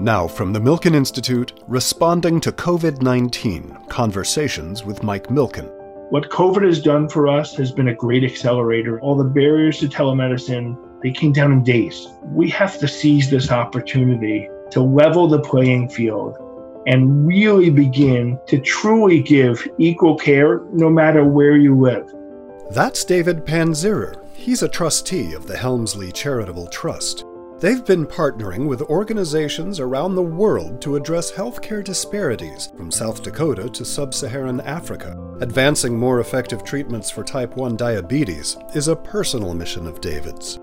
Now, from the Milken Institute, responding to COVID 19 Conversations with Mike Milken. What COVID has done for us has been a great accelerator. All the barriers to telemedicine, they came down in days. We have to seize this opportunity to level the playing field and really begin to truly give equal care no matter where you live. That's David Panzirer. He's a trustee of the Helmsley Charitable Trust. They've been partnering with organizations around the world to address healthcare disparities from South Dakota to sub Saharan Africa. Advancing more effective treatments for type 1 diabetes is a personal mission of David's.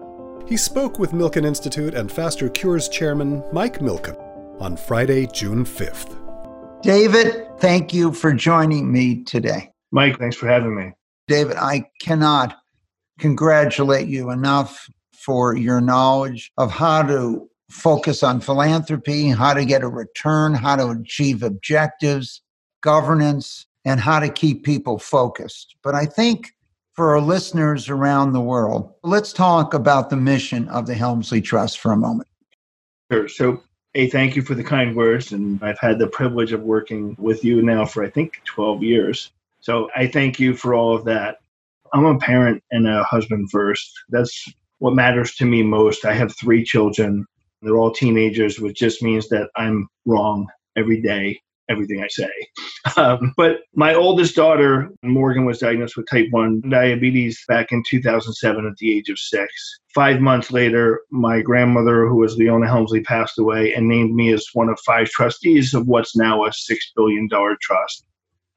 He spoke with Milken Institute and Faster Cures chairman Mike Milken on Friday, June 5th. David, thank you for joining me today. Mike, thanks for having me. David, I cannot congratulate you enough for your knowledge of how to focus on philanthropy, how to get a return, how to achieve objectives, governance, and how to keep people focused. But I think for our listeners around the world, let's talk about the mission of the Helmsley Trust for a moment. Sure. So, a thank you for the kind words. And I've had the privilege of working with you now for, I think, 12 years. So, I thank you for all of that. I'm a parent and a husband first. That's what matters to me most. I have three children. They're all teenagers, which just means that I'm wrong every day, everything I say. Um, but my oldest daughter, Morgan, was diagnosed with type 1 diabetes back in 2007 at the age of six. Five months later, my grandmother, who was Leona Helmsley, passed away and named me as one of five trustees of what's now a $6 billion trust.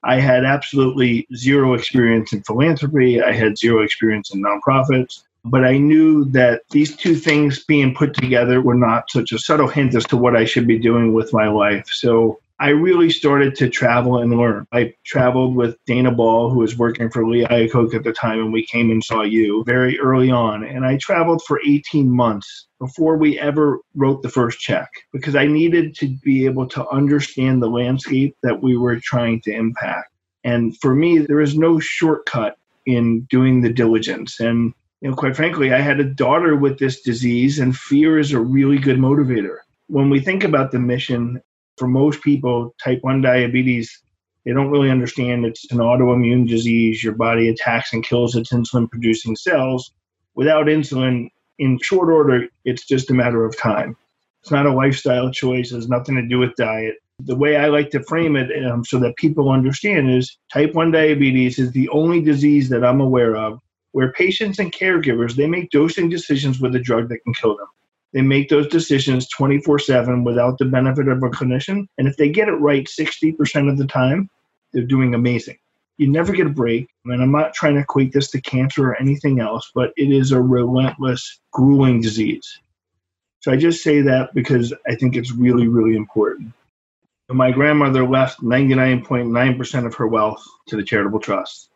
I had absolutely zero experience in philanthropy. I had zero experience in nonprofits. But I knew that these two things being put together were not such a subtle hint as to what I should be doing with my life. So I really started to travel and learn. I traveled with Dana Ball, who was working for Lee Iacocca at the time, and we came and saw you very early on. And I traveled for 18 months before we ever wrote the first check because I needed to be able to understand the landscape that we were trying to impact. And for me, there is no shortcut in doing the diligence. And you know, quite frankly, I had a daughter with this disease, and fear is a really good motivator. When we think about the mission, for most people, type 1 diabetes, they don't really understand it's an autoimmune disease. Your body attacks and kills its insulin producing cells. Without insulin, in short order, it's just a matter of time. It's not a lifestyle choice, it has nothing to do with diet. The way I like to frame it um, so that people understand is type 1 diabetes is the only disease that I'm aware of where patients and caregivers they make dosing decisions with a drug that can kill them. They make those decisions 24 7 without the benefit of a clinician. And if they get it right 60% of the time, they're doing amazing. You never get a break. And I'm not trying to equate this to cancer or anything else, but it is a relentless, grueling disease. So I just say that because I think it's really, really important. My grandmother left 99.9% of her wealth to the charitable trust.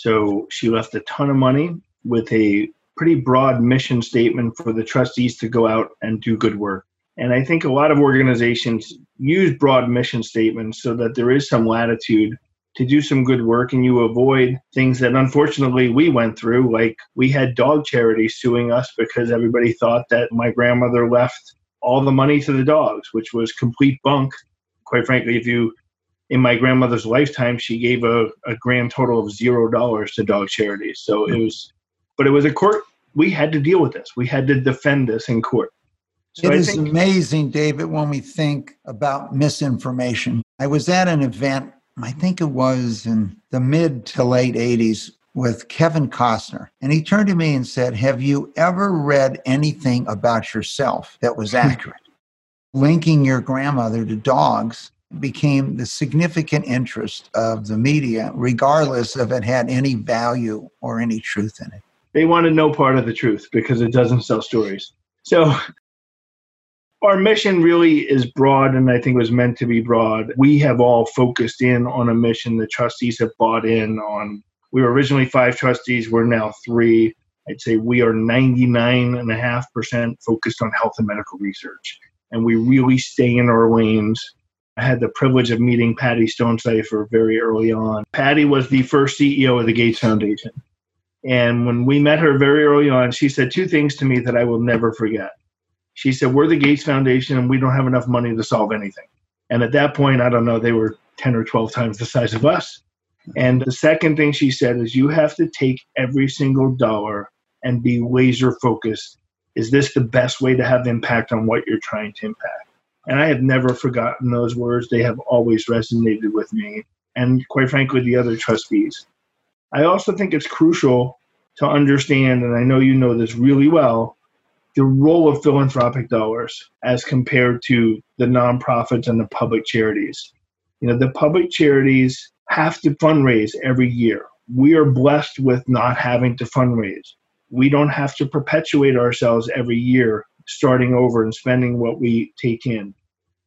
So she left a ton of money with a pretty broad mission statement for the trustees to go out and do good work. And I think a lot of organizations use broad mission statements so that there is some latitude to do some good work and you avoid things that unfortunately we went through. Like we had dog charities suing us because everybody thought that my grandmother left all the money to the dogs, which was complete bunk. Quite frankly, if you in my grandmother's lifetime, she gave a, a grand total of zero dollars to dog charities. So it hmm. was, but it was a court. We had to deal with this. We had to defend this in court. So it I is think, amazing, David, when we think about misinformation. I was at an event, I think it was in the mid to late 80s, with Kevin Costner. And he turned to me and said, Have you ever read anything about yourself that was accurate? Linking your grandmother to dogs became the significant interest of the media, regardless if it had any value or any truth in it. They wanted no part of the truth because it doesn't sell stories. So our mission really is broad and I think was meant to be broad. We have all focused in on a mission. The trustees have bought in on. We were originally five trustees, we're now three. I'd say we are 99.5% focused on health and medical research. And we really stay in our lanes I had the privilege of meeting Patty Stonecipher very early on. Patty was the first CEO of the Gates Foundation. And when we met her very early on, she said two things to me that I will never forget. She said, We're the Gates Foundation and we don't have enough money to solve anything. And at that point, I don't know, they were 10 or 12 times the size of us. And the second thing she said is, You have to take every single dollar and be laser focused. Is this the best way to have impact on what you're trying to impact? And I have never forgotten those words. They have always resonated with me and, quite frankly, the other trustees. I also think it's crucial to understand, and I know you know this really well, the role of philanthropic dollars as compared to the nonprofits and the public charities. You know, the public charities have to fundraise every year. We are blessed with not having to fundraise. We don't have to perpetuate ourselves every year, starting over and spending what we take in.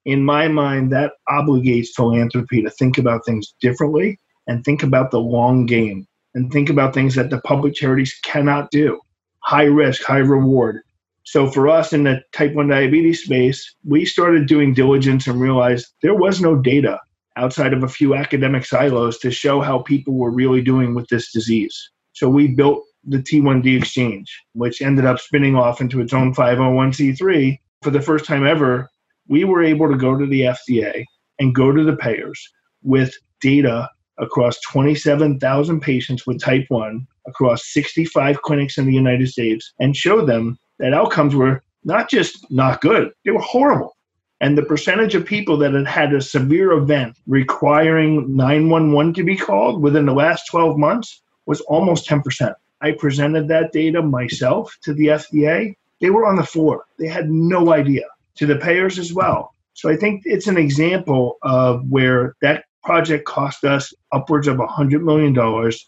In my mind, that obligates philanthropy to think about things differently and think about the long game and think about things that the public charities cannot do. High risk, high reward. So for us in the type 1 diabetes space, we started doing diligence and realized there was no data outside of a few academic silos to show how people were really doing with this disease. So we built the T1D exchange, which ended up spinning off into its own 501c3. For the first time ever, we were able to go to the FDA and go to the payers with data across 27,000 patients with type 1 across 65 clinics in the United States and show them that outcomes were not just not good, they were horrible. And the percentage of people that had had a severe event requiring 911 to be called within the last 12 months was almost 10%. I presented that data myself to the FDA. They were on the floor. They had no idea. To the payers as well. So I think it's an example of where that project cost us upwards of $100 million.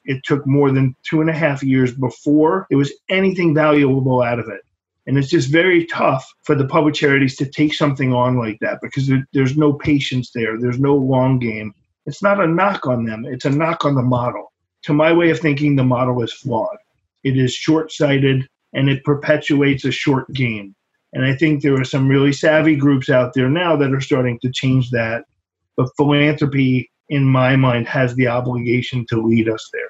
It took more than two and a half years before there was anything valuable out of it. And it's just very tough for the public charities to take something on like that because there, there's no patience there. There's no long game. It's not a knock on them, it's a knock on the model. To my way of thinking, the model is flawed. It is short sighted and it perpetuates a short game. And I think there are some really savvy groups out there now that are starting to change that but philanthropy, in my mind, has the obligation to lead us there.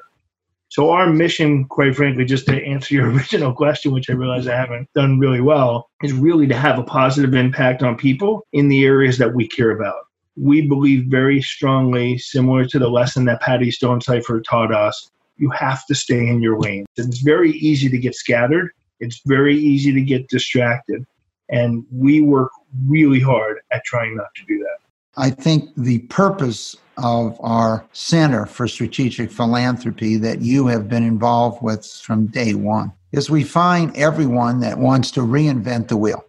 So our mission, quite frankly, just to answer your original question, which I realize I haven't done really well, is really to have a positive impact on people in the areas that we care about. We believe very strongly, similar to the lesson that Patty Stonecipher taught us, you have to stay in your lane. It's very easy to get scattered. It's very easy to get distracted. And we work really hard at trying not to do that. I think the purpose of our Center for Strategic Philanthropy that you have been involved with from day one is we find everyone that wants to reinvent the wheel.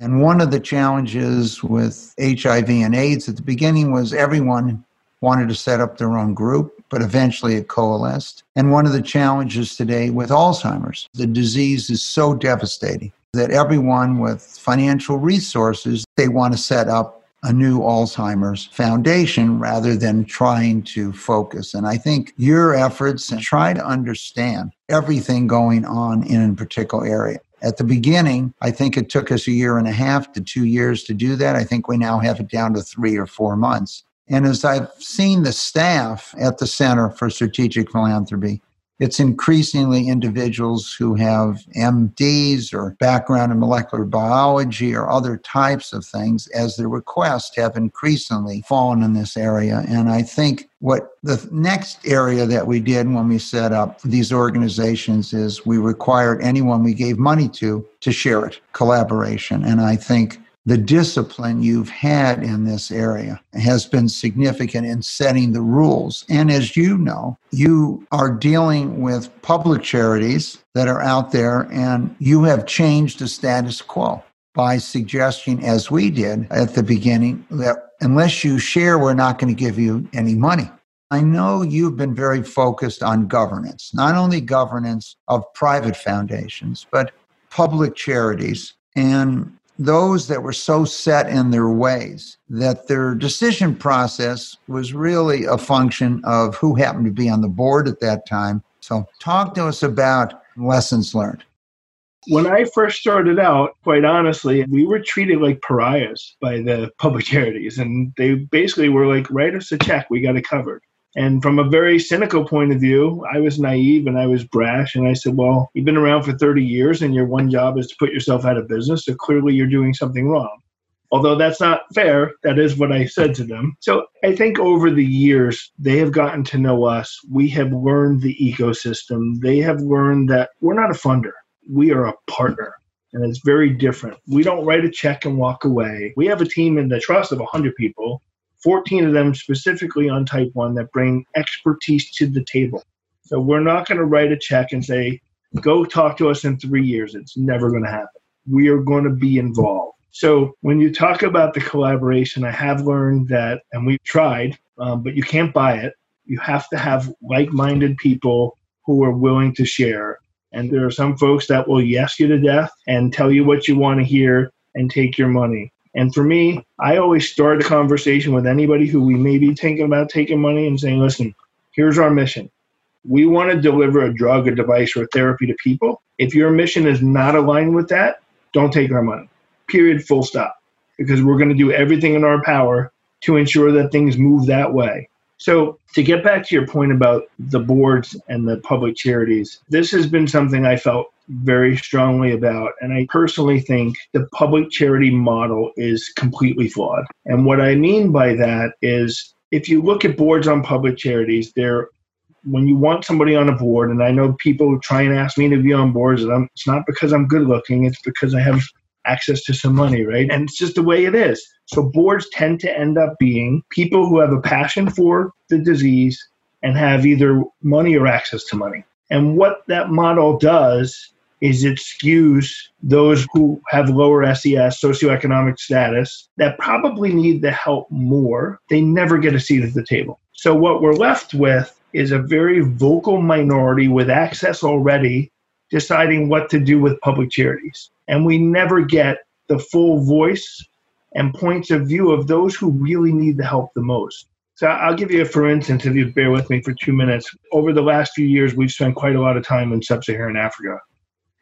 And one of the challenges with HIV and AIDS at the beginning was everyone wanted to set up their own group, but eventually it coalesced. And one of the challenges today with Alzheimer's, the disease is so devastating that everyone with financial resources, they want to set up a new Alzheimer's Foundation rather than trying to focus. And I think your efforts and try to understand everything going on in a particular area. At the beginning, I think it took us a year and a half to two years to do that. I think we now have it down to three or four months. And as I've seen the staff at the Center for Strategic Philanthropy, it's increasingly individuals who have MDs or background in molecular biology or other types of things as their requests have increasingly fallen in this area. And I think what the next area that we did when we set up these organizations is we required anyone we gave money to to share it, collaboration. And I think the discipline you've had in this area has been significant in setting the rules. And as you know, you are dealing with public charities that are out there, and you have changed the status quo by suggesting, as we did at the beginning, that unless you share, we're not going to give you any money. I know you've been very focused on governance, not only governance of private foundations, but public charities. And those that were so set in their ways that their decision process was really a function of who happened to be on the board at that time. So, talk to us about lessons learned. When I first started out, quite honestly, we were treated like pariahs by the public charities. And they basically were like, write us a check, we got it covered. And from a very cynical point of view, I was naive and I was brash. And I said, Well, you've been around for 30 years and your one job is to put yourself out of business. So clearly you're doing something wrong. Although that's not fair, that is what I said to them. So I think over the years, they have gotten to know us. We have learned the ecosystem. They have learned that we're not a funder, we are a partner. And it's very different. We don't write a check and walk away. We have a team in the trust of 100 people 14 of them specifically on type 1 that bring expertise to the table. So we're not going to write a check and say, go talk to us in three years. It's never going to happen. We are going to be involved. So when you talk about the collaboration, I have learned that, and we've tried, um, but you can't buy it. You have to have like minded people who are willing to share. And there are some folks that will yes you to death and tell you what you want to hear and take your money. And for me, I always start a conversation with anybody who we may be thinking about taking money and saying, listen, here's our mission. We want to deliver a drug, a device, or a therapy to people. If your mission is not aligned with that, don't take our money. Period, full stop. Because we're going to do everything in our power to ensure that things move that way. So, to get back to your point about the boards and the public charities, this has been something I felt very strongly about. And I personally think the public charity model is completely flawed. And what I mean by that is if you look at boards on public charities, they're when you want somebody on a board, and I know people try and ask me to be on boards, and I'm, it's not because I'm good looking, it's because I have access to some money, right? And it's just the way it is. So boards tend to end up being people who have a passion for the disease and have either money or access to money. And what that model does is it skews those who have lower SES, socioeconomic status, that probably need the help more. They never get a seat at the table. So what we're left with is a very vocal minority with access already deciding what to do with public charities. And we never get the full voice and points of view of those who really need the help the most. So I'll give you a for instance, if you bear with me for two minutes. Over the last few years, we've spent quite a lot of time in sub Saharan Africa.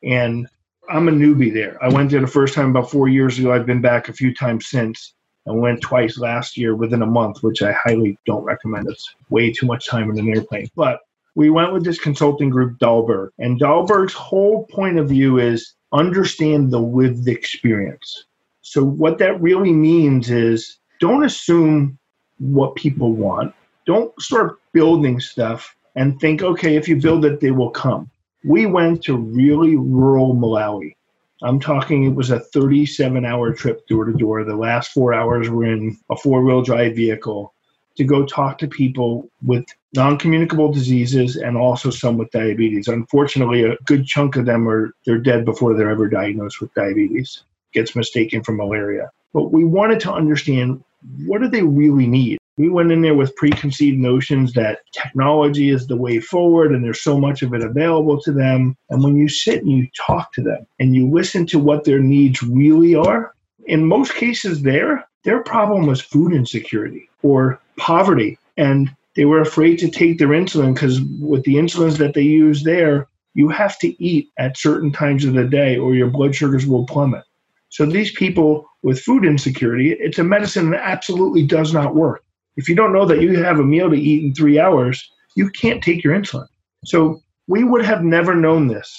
And I'm a newbie there. I went there the first time about four years ago. I've been back a few times since. I went twice last year within a month, which I highly don't recommend. It's way too much time in an airplane. But we went with this consulting group, Dalberg. And Dalberg's whole point of view is understand the lived experience. So, what that really means is don't assume what people want. Don't start building stuff and think, okay, if you build it, they will come. We went to really rural Malawi. I'm talking, it was a 37 hour trip door to door. The last four hours were in a four wheel drive vehicle to go talk to people with non communicable diseases and also some with diabetes. Unfortunately, a good chunk of them are they're dead before they're ever diagnosed with diabetes. Gets mistaken for malaria. But we wanted to understand what do they really need? We went in there with preconceived notions that technology is the way forward and there's so much of it available to them. And when you sit and you talk to them and you listen to what their needs really are, in most cases there, their problem was food insecurity or poverty. And they were afraid to take their insulin because with the insulins that they use there, you have to eat at certain times of the day or your blood sugars will plummet. So these people with food insecurity, it's a medicine that absolutely does not work. If you don't know that you have a meal to eat in three hours, you can't take your insulin. So we would have never known this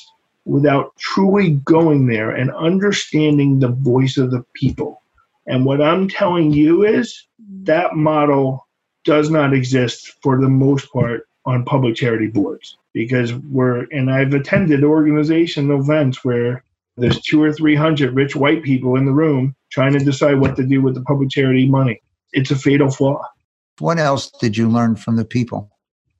without truly going there and understanding the voice of the people. And what I'm telling you is that model does not exist for the most part on public charity boards because we're, and I've attended organizational events where there's two or three hundred rich white people in the room trying to decide what to do with the public charity money. It's a fatal flaw. What else did you learn from the people?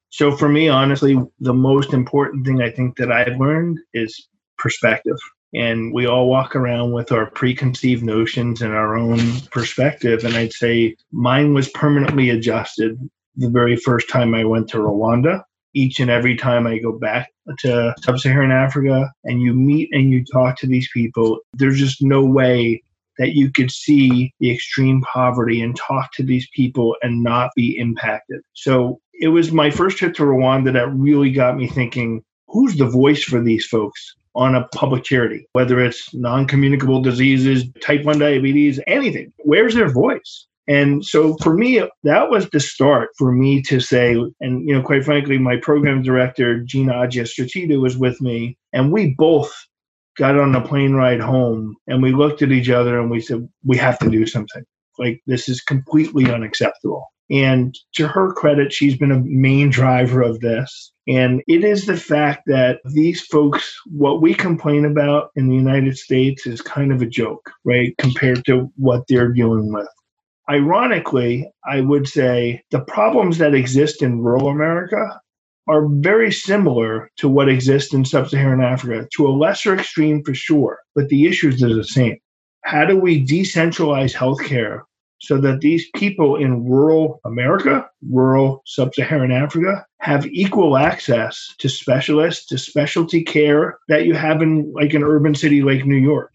So, for me, honestly, the most important thing I think that I've learned is perspective. And we all walk around with our preconceived notions and our own perspective. And I'd say mine was permanently adjusted the very first time I went to Rwanda. Each and every time I go back to sub Saharan Africa and you meet and you talk to these people, there's just no way that you could see the extreme poverty and talk to these people and not be impacted. So it was my first trip to Rwanda that really got me thinking who's the voice for these folks on a public charity, whether it's non communicable diseases, type 1 diabetes, anything? Where's their voice? And so for me, that was the start for me to say, and you know, quite frankly, my program director, Gina Aggia was with me, and we both got on a plane ride home and we looked at each other and we said, we have to do something. Like this is completely unacceptable. And to her credit, she's been a main driver of this. And it is the fact that these folks, what we complain about in the United States is kind of a joke, right? Compared to what they're dealing with. Ironically, I would say the problems that exist in rural America are very similar to what exists in sub Saharan Africa, to a lesser extreme for sure, but the issues are the same. How do we decentralize healthcare so that these people in rural America, rural sub Saharan Africa, have equal access to specialists, to specialty care that you have in like an urban city like New York?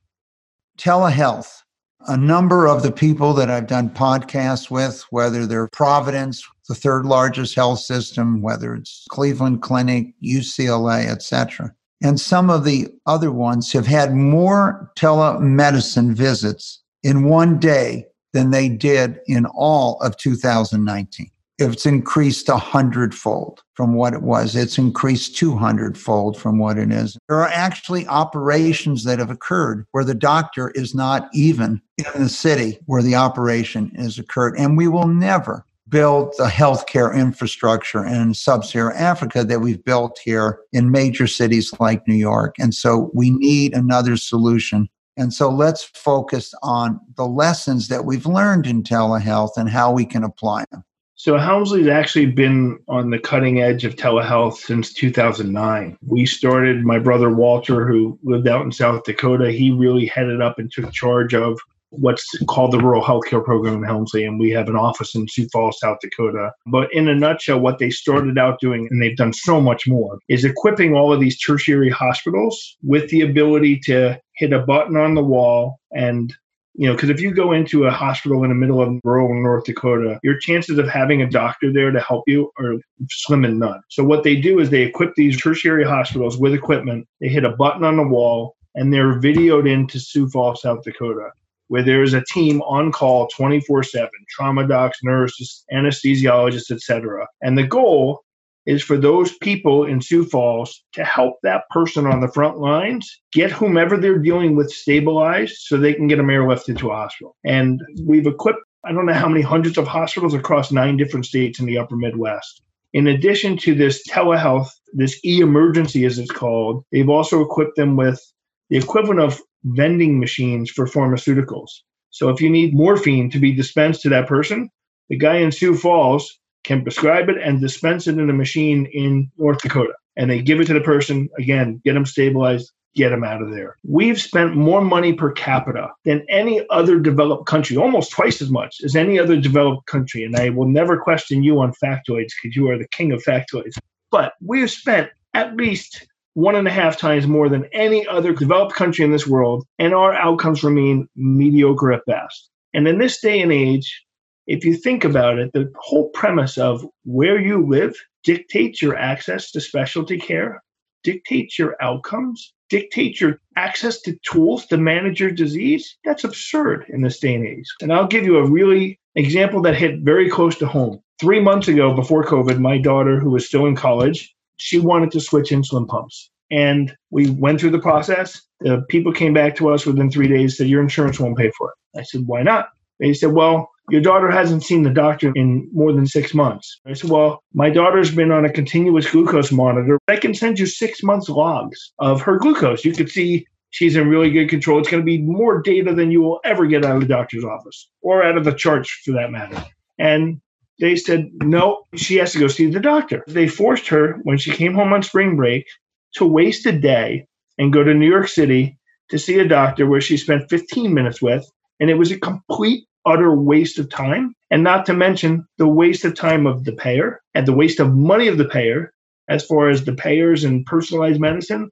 Telehealth. A number of the people that I've done podcasts with, whether they're Providence, the third largest health system, whether it's Cleveland Clinic, UCLA, etc. And some of the other ones have had more telemedicine visits in one day than they did in all of 2019. It's increased a hundredfold from what it was. It's increased 200 fold from what it is. There are actually operations that have occurred where the doctor is not even in the city where the operation has occurred. And we will never build the healthcare infrastructure in sub Saharan Africa that we've built here in major cities like New York. And so we need another solution and so let's focus on the lessons that we've learned in telehealth and how we can apply them. So Helmsley's actually been on the cutting edge of telehealth since 2009. We started, my brother Walter, who lived out in South Dakota, he really headed up and took charge of what's called the Rural Healthcare Program in Helmsley, and we have an office in Sioux Falls, South Dakota. But in a nutshell, what they started out doing, and they've done so much more, is equipping all of these tertiary hospitals with the ability to hit a button on the wall and you know, because if you go into a hospital in the middle of rural North Dakota, your chances of having a doctor there to help you are slim and none. So what they do is they equip these tertiary hospitals with equipment. They hit a button on the wall, and they're videoed into Sioux Falls, South Dakota where there's a team on call 24/7, trauma docs, nurses, anesthesiologists, etc. And the goal is for those people in Sioux Falls to help that person on the front lines get whomever they're dealing with stabilized so they can get them airlifted to a hospital. And we've equipped I don't know how many hundreds of hospitals across nine different states in the upper Midwest. In addition to this telehealth, this e emergency as it's called, they've also equipped them with the equivalent of vending machines for pharmaceuticals. So if you need morphine to be dispensed to that person, the guy in Sioux Falls can prescribe it and dispense it in a machine in North Dakota. And they give it to the person, again, get them stabilized, get them out of there. We've spent more money per capita than any other developed country, almost twice as much as any other developed country. And I will never question you on factoids because you are the king of factoids. But we have spent at least one and a half times more than any other developed country in this world, and our outcomes remain mediocre at best. And in this day and age, if you think about it, the whole premise of where you live dictates your access to specialty care, dictates your outcomes, dictates your access to tools to manage your disease. That's absurd in this day and age. And I'll give you a really example that hit very close to home. Three months ago, before COVID, my daughter, who was still in college, she wanted to switch insulin pumps. And we went through the process. The people came back to us within three days, said, Your insurance won't pay for it. I said, Why not? They said, Well, your daughter hasn't seen the doctor in more than six months. I said, Well, my daughter's been on a continuous glucose monitor. I can send you six months logs of her glucose. You could see she's in really good control. It's going to be more data than you will ever get out of the doctor's office or out of the charts for that matter. And they said, no, she has to go see the doctor. They forced her when she came home on spring break to waste a day and go to New York City to see a doctor where she spent 15 minutes with. And it was a complete, utter waste of time. And not to mention the waste of time of the payer and the waste of money of the payer. As far as the payers and personalized medicine,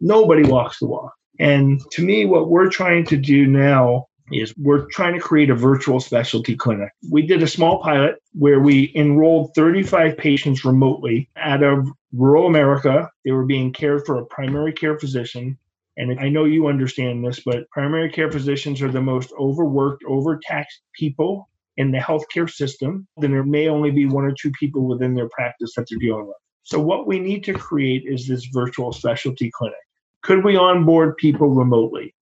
nobody walks the walk. And to me, what we're trying to do now is we're trying to create a virtual specialty clinic. We did a small pilot where we enrolled 35 patients remotely out of rural America. They were being cared for a primary care physician. And I know you understand this, but primary care physicians are the most overworked, overtaxed people in the healthcare system, then there may only be one or two people within their practice that they're dealing with. So, what we need to create is this virtual specialty clinic. Could we onboard people remotely?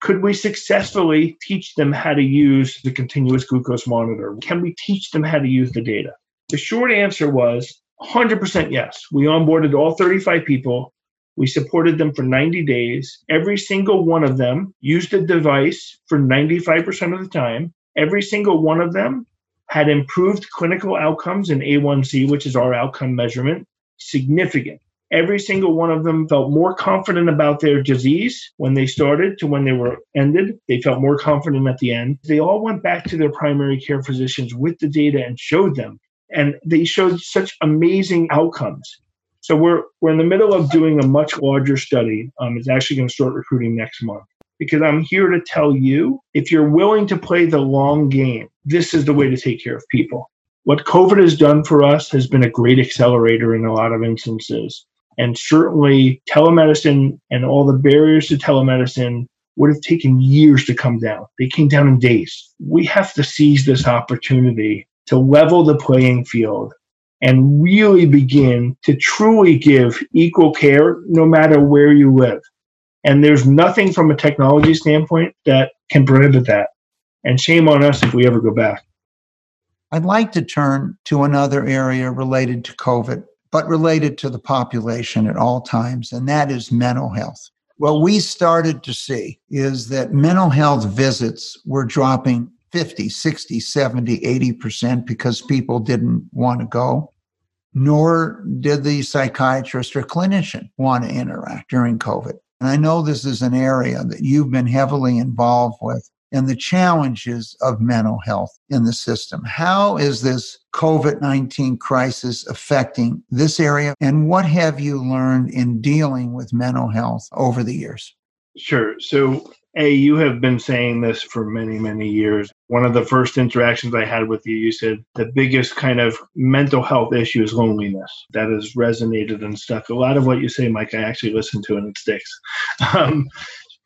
Could we successfully teach them how to use the continuous glucose monitor? Can we teach them how to use the data? The short answer was 100% yes. We onboarded all 35 people. We supported them for 90 days. Every single one of them used the device for 95% of the time. Every single one of them had improved clinical outcomes in A1C, which is our outcome measurement, significant. Every single one of them felt more confident about their disease when they started to when they were ended. They felt more confident at the end. They all went back to their primary care physicians with the data and showed them. And they showed such amazing outcomes. So we're we're in the middle of doing a much larger study. Um, it's actually going to start recruiting next month because I'm here to tell you if you're willing to play the long game, this is the way to take care of people. What COVID has done for us has been a great accelerator in a lot of instances. And certainly, telemedicine and all the barriers to telemedicine would have taken years to come down. They came down in days. We have to seize this opportunity to level the playing field and really begin to truly give equal care no matter where you live. And there's nothing from a technology standpoint that can prohibit that. And shame on us if we ever go back. I'd like to turn to another area related to COVID, but related to the population at all times, and that is mental health. What we started to see is that mental health visits were dropping 50, 60, 70, 80% because people didn't want to go, nor did the psychiatrist or clinician want to interact during COVID. And I know this is an area that you've been heavily involved with and the challenges of mental health in the system. How is this COVID 19 crisis affecting this area? And what have you learned in dealing with mental health over the years? Sure. So, A, you have been saying this for many, many years. One of the first interactions I had with you, you said the biggest kind of mental health issue is loneliness. That has resonated and stuck. A lot of what you say, Mike, I actually listen to and it sticks. Um,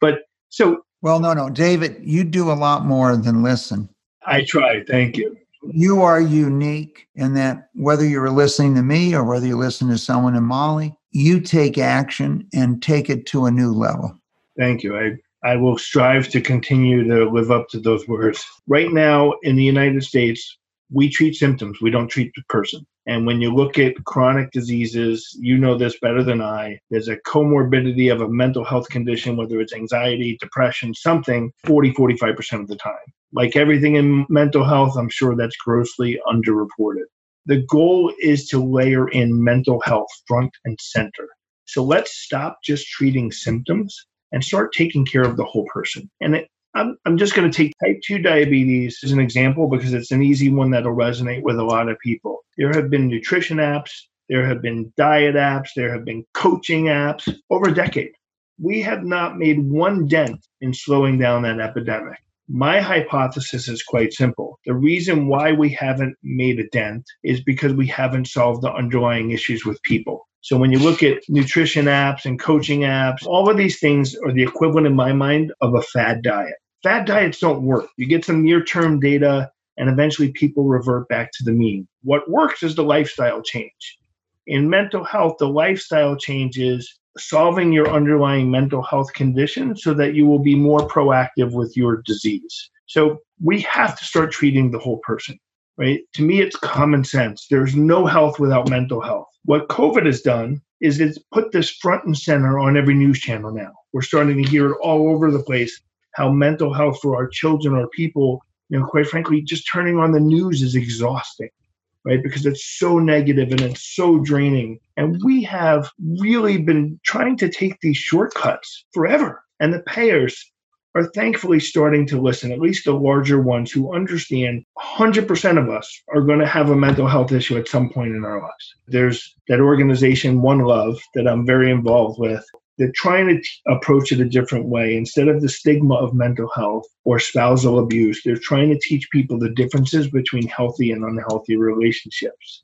but so well, no, no, David, you do a lot more than listen. I try. Thank you. You are unique in that whether you're listening to me or whether you listen to someone in Mali, you take action and take it to a new level. Thank you. I, I will strive to continue to live up to those words. Right now in the United States, we treat symptoms, we don't treat the person. And when you look at chronic diseases, you know this better than I. There's a comorbidity of a mental health condition, whether it's anxiety, depression, something, 40, 45% of the time. Like everything in mental health, I'm sure that's grossly underreported. The goal is to layer in mental health front and center. So let's stop just treating symptoms and start taking care of the whole person. And it, I'm, I'm just going to take type 2 diabetes as an example because it's an easy one that'll resonate with a lot of people. There have been nutrition apps, there have been diet apps, there have been coaching apps over a decade. We have not made one dent in slowing down that epidemic. My hypothesis is quite simple. The reason why we haven't made a dent is because we haven't solved the underlying issues with people. So when you look at nutrition apps and coaching apps, all of these things are the equivalent in my mind of a fad diet. Fad diets don't work. You get some near term data and eventually people revert back to the mean. What works is the lifestyle change. In mental health, the lifestyle change is solving your underlying mental health condition so that you will be more proactive with your disease. So we have to start treating the whole person, right? To me, it's common sense. There's no health without mental health. What COVID has done is it's put this front and center on every news channel now. We're starting to hear it all over the place how mental health for our children or people, you know, quite frankly, just turning on the news is exhausting, right? Because it's so negative and it's so draining. And we have really been trying to take these shortcuts forever. And the payers are thankfully starting to listen, at least the larger ones who understand 100% of us are going to have a mental health issue at some point in our lives. There's that organization, One Love, that I'm very involved with. They're trying to t- approach it a different way. Instead of the stigma of mental health or spousal abuse, they're trying to teach people the differences between healthy and unhealthy relationships.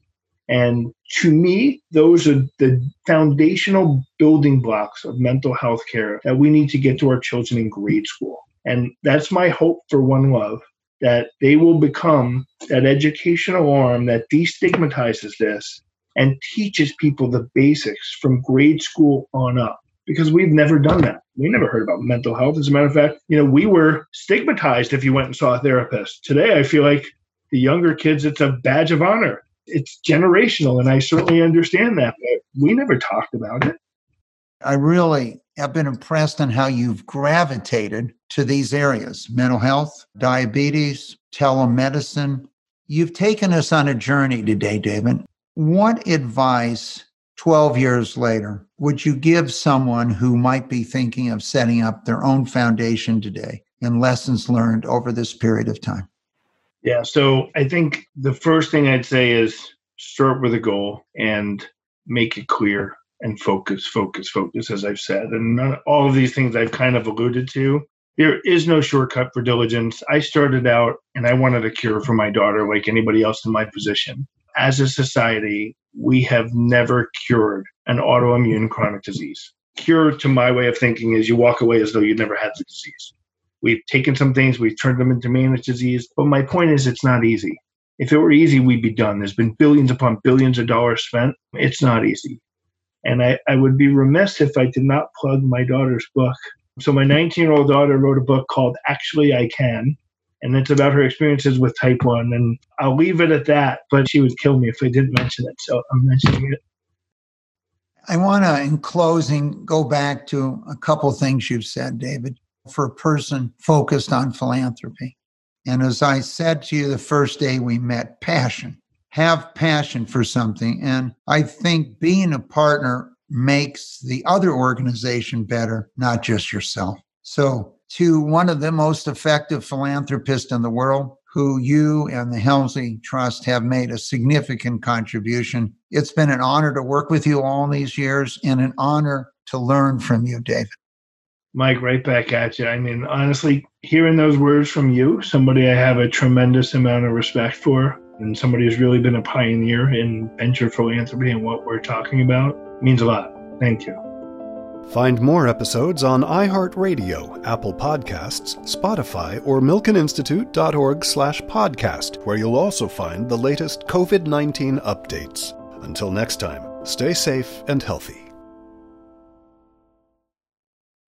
And to me, those are the foundational building blocks of mental health care that we need to get to our children in grade school. And that's my hope for One Love that they will become that educational arm that destigmatizes this and teaches people the basics from grade school on up because we've never done that. We never heard about mental health. As a matter of fact, you know, we were stigmatized if you went and saw a therapist. Today, I feel like the younger kids, it's a badge of honor. It's generational, and I certainly understand that, but we never talked about it. I really have been impressed on how you've gravitated to these areas mental health, diabetes, telemedicine. You've taken us on a journey today, David. What advice 12 years later would you give someone who might be thinking of setting up their own foundation today and lessons learned over this period of time? Yeah, so I think the first thing I'd say is start with a goal and make it clear and focus, focus, focus, as I've said. And all of these things I've kind of alluded to. There is no shortcut for diligence. I started out and I wanted a cure for my daughter, like anybody else in my position. As a society, we have never cured an autoimmune chronic disease. Cure, to my way of thinking, is you walk away as though you never had the disease. We've taken some things, we've turned them into managed disease. But my point is, it's not easy. If it were easy, we'd be done. There's been billions upon billions of dollars spent. It's not easy. And I, I would be remiss if I did not plug my daughter's book. So, my 19 year old daughter wrote a book called Actually I Can, and it's about her experiences with type 1. And I'll leave it at that, but she would kill me if I didn't mention it. So, I'm mentioning it. I want to, in closing, go back to a couple things you've said, David, for a person focused on philanthropy. And as I said to you the first day we met, passion have passion for something. And I think being a partner makes the other organization better, not just yourself. So, to one of the most effective philanthropists in the world, who you and the Helmsley Trust have made a significant contribution. It's been an honor to work with you all these years and an honor to learn from you, David. Mike, right back at you. I mean, honestly, hearing those words from you, somebody I have a tremendous amount of respect for, and somebody who's really been a pioneer in venture philanthropy and what we're talking about means a lot. Thank you. Find more episodes on iHeartRadio, Apple Podcasts, Spotify, or milkeninstitute.org slash podcast, where you'll also find the latest COVID-19 updates. Until next time, stay safe and healthy.